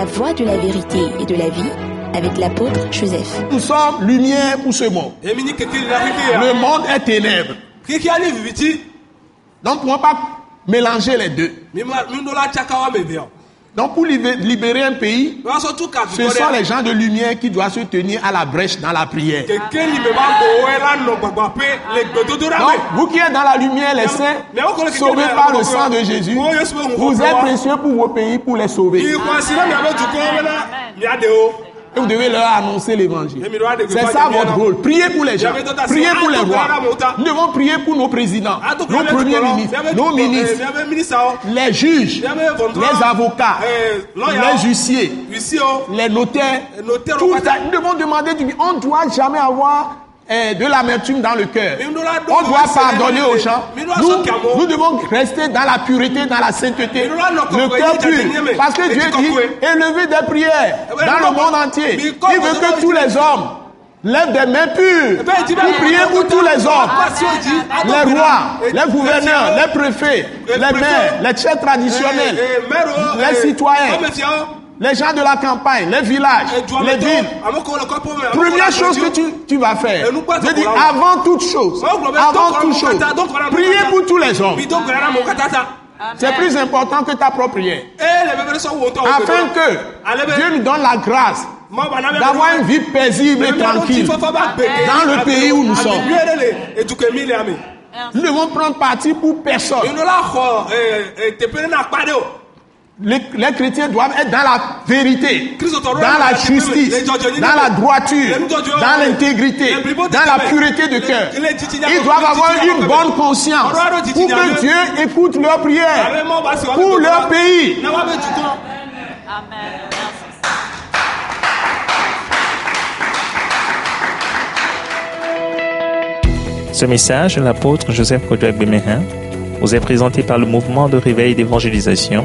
La voie de la vérité et de la vie avec l'apôtre Joseph. Nous sommes lumière pour ce monde. Keke Le monde est ténèbres. Donc, on ne peut pas mélanger les deux. Donc, pour libé- libérer un pays, ce sont les gens de lumière qui doivent se tenir à la brèche dans la prière. Donc, vous qui êtes dans la lumière, les saints, sauvés par le sang de Jésus, vous êtes précieux pour vos pays, pour les sauver. Et vous devez leur annoncer l'évangile. C'est ça votre rôle. Priez pour les gens. Priez pour les Ah, rois. Nous devons prier pour nos présidents, A to nos premiers ministres, nos ministres, o. les juges, les avocats, Eh, les huissiers, Ici o. les notaires. Tout ça, nous devons demander du bien. On ne doit jamais avoir eh, de l'amertume dans le cœur. On doit pardonner aux gens. Nous Nous, devons rester dans la pureté, dans la sainteté, le cœur pur. Parce que Dieu dit, élevez des prières ouais, dans nous le monde entier. Il veut que tous les hommes lèvent des mains pures ben, tu vas- pour prier pour tous les hommes. Les rois, et- les gouverneurs, et- les préfets, et- les maires, les chefs traditionnels, Eh, eh, les eh, citoyens. Les gens de la campagne, les villages, les villes. Première chose que tu, tu vas faire, je dis avant toute chose, avant toute chose, priez pour tous les hommes. C'est plus important que ta propre prière. Eh, Afin que. Dieu nous donne la grâce bah, d'avoir une vie paisible et tranquille. Dans le pays où nous sommes. Nous devons prendre parti pour personne. Les, les chrétiens doivent être dans la vérité, dans la justice, dans la droiture, dans l'intégrité, dans la pureté de cœur. Ils doivent avoir une bonne conscience pour que Dieu écoute leurs prières pour leur pays. Ce message de l'apôtre Joseph Kodouak Bemehin vous est présenté par le mouvement de réveil d'évangélisation,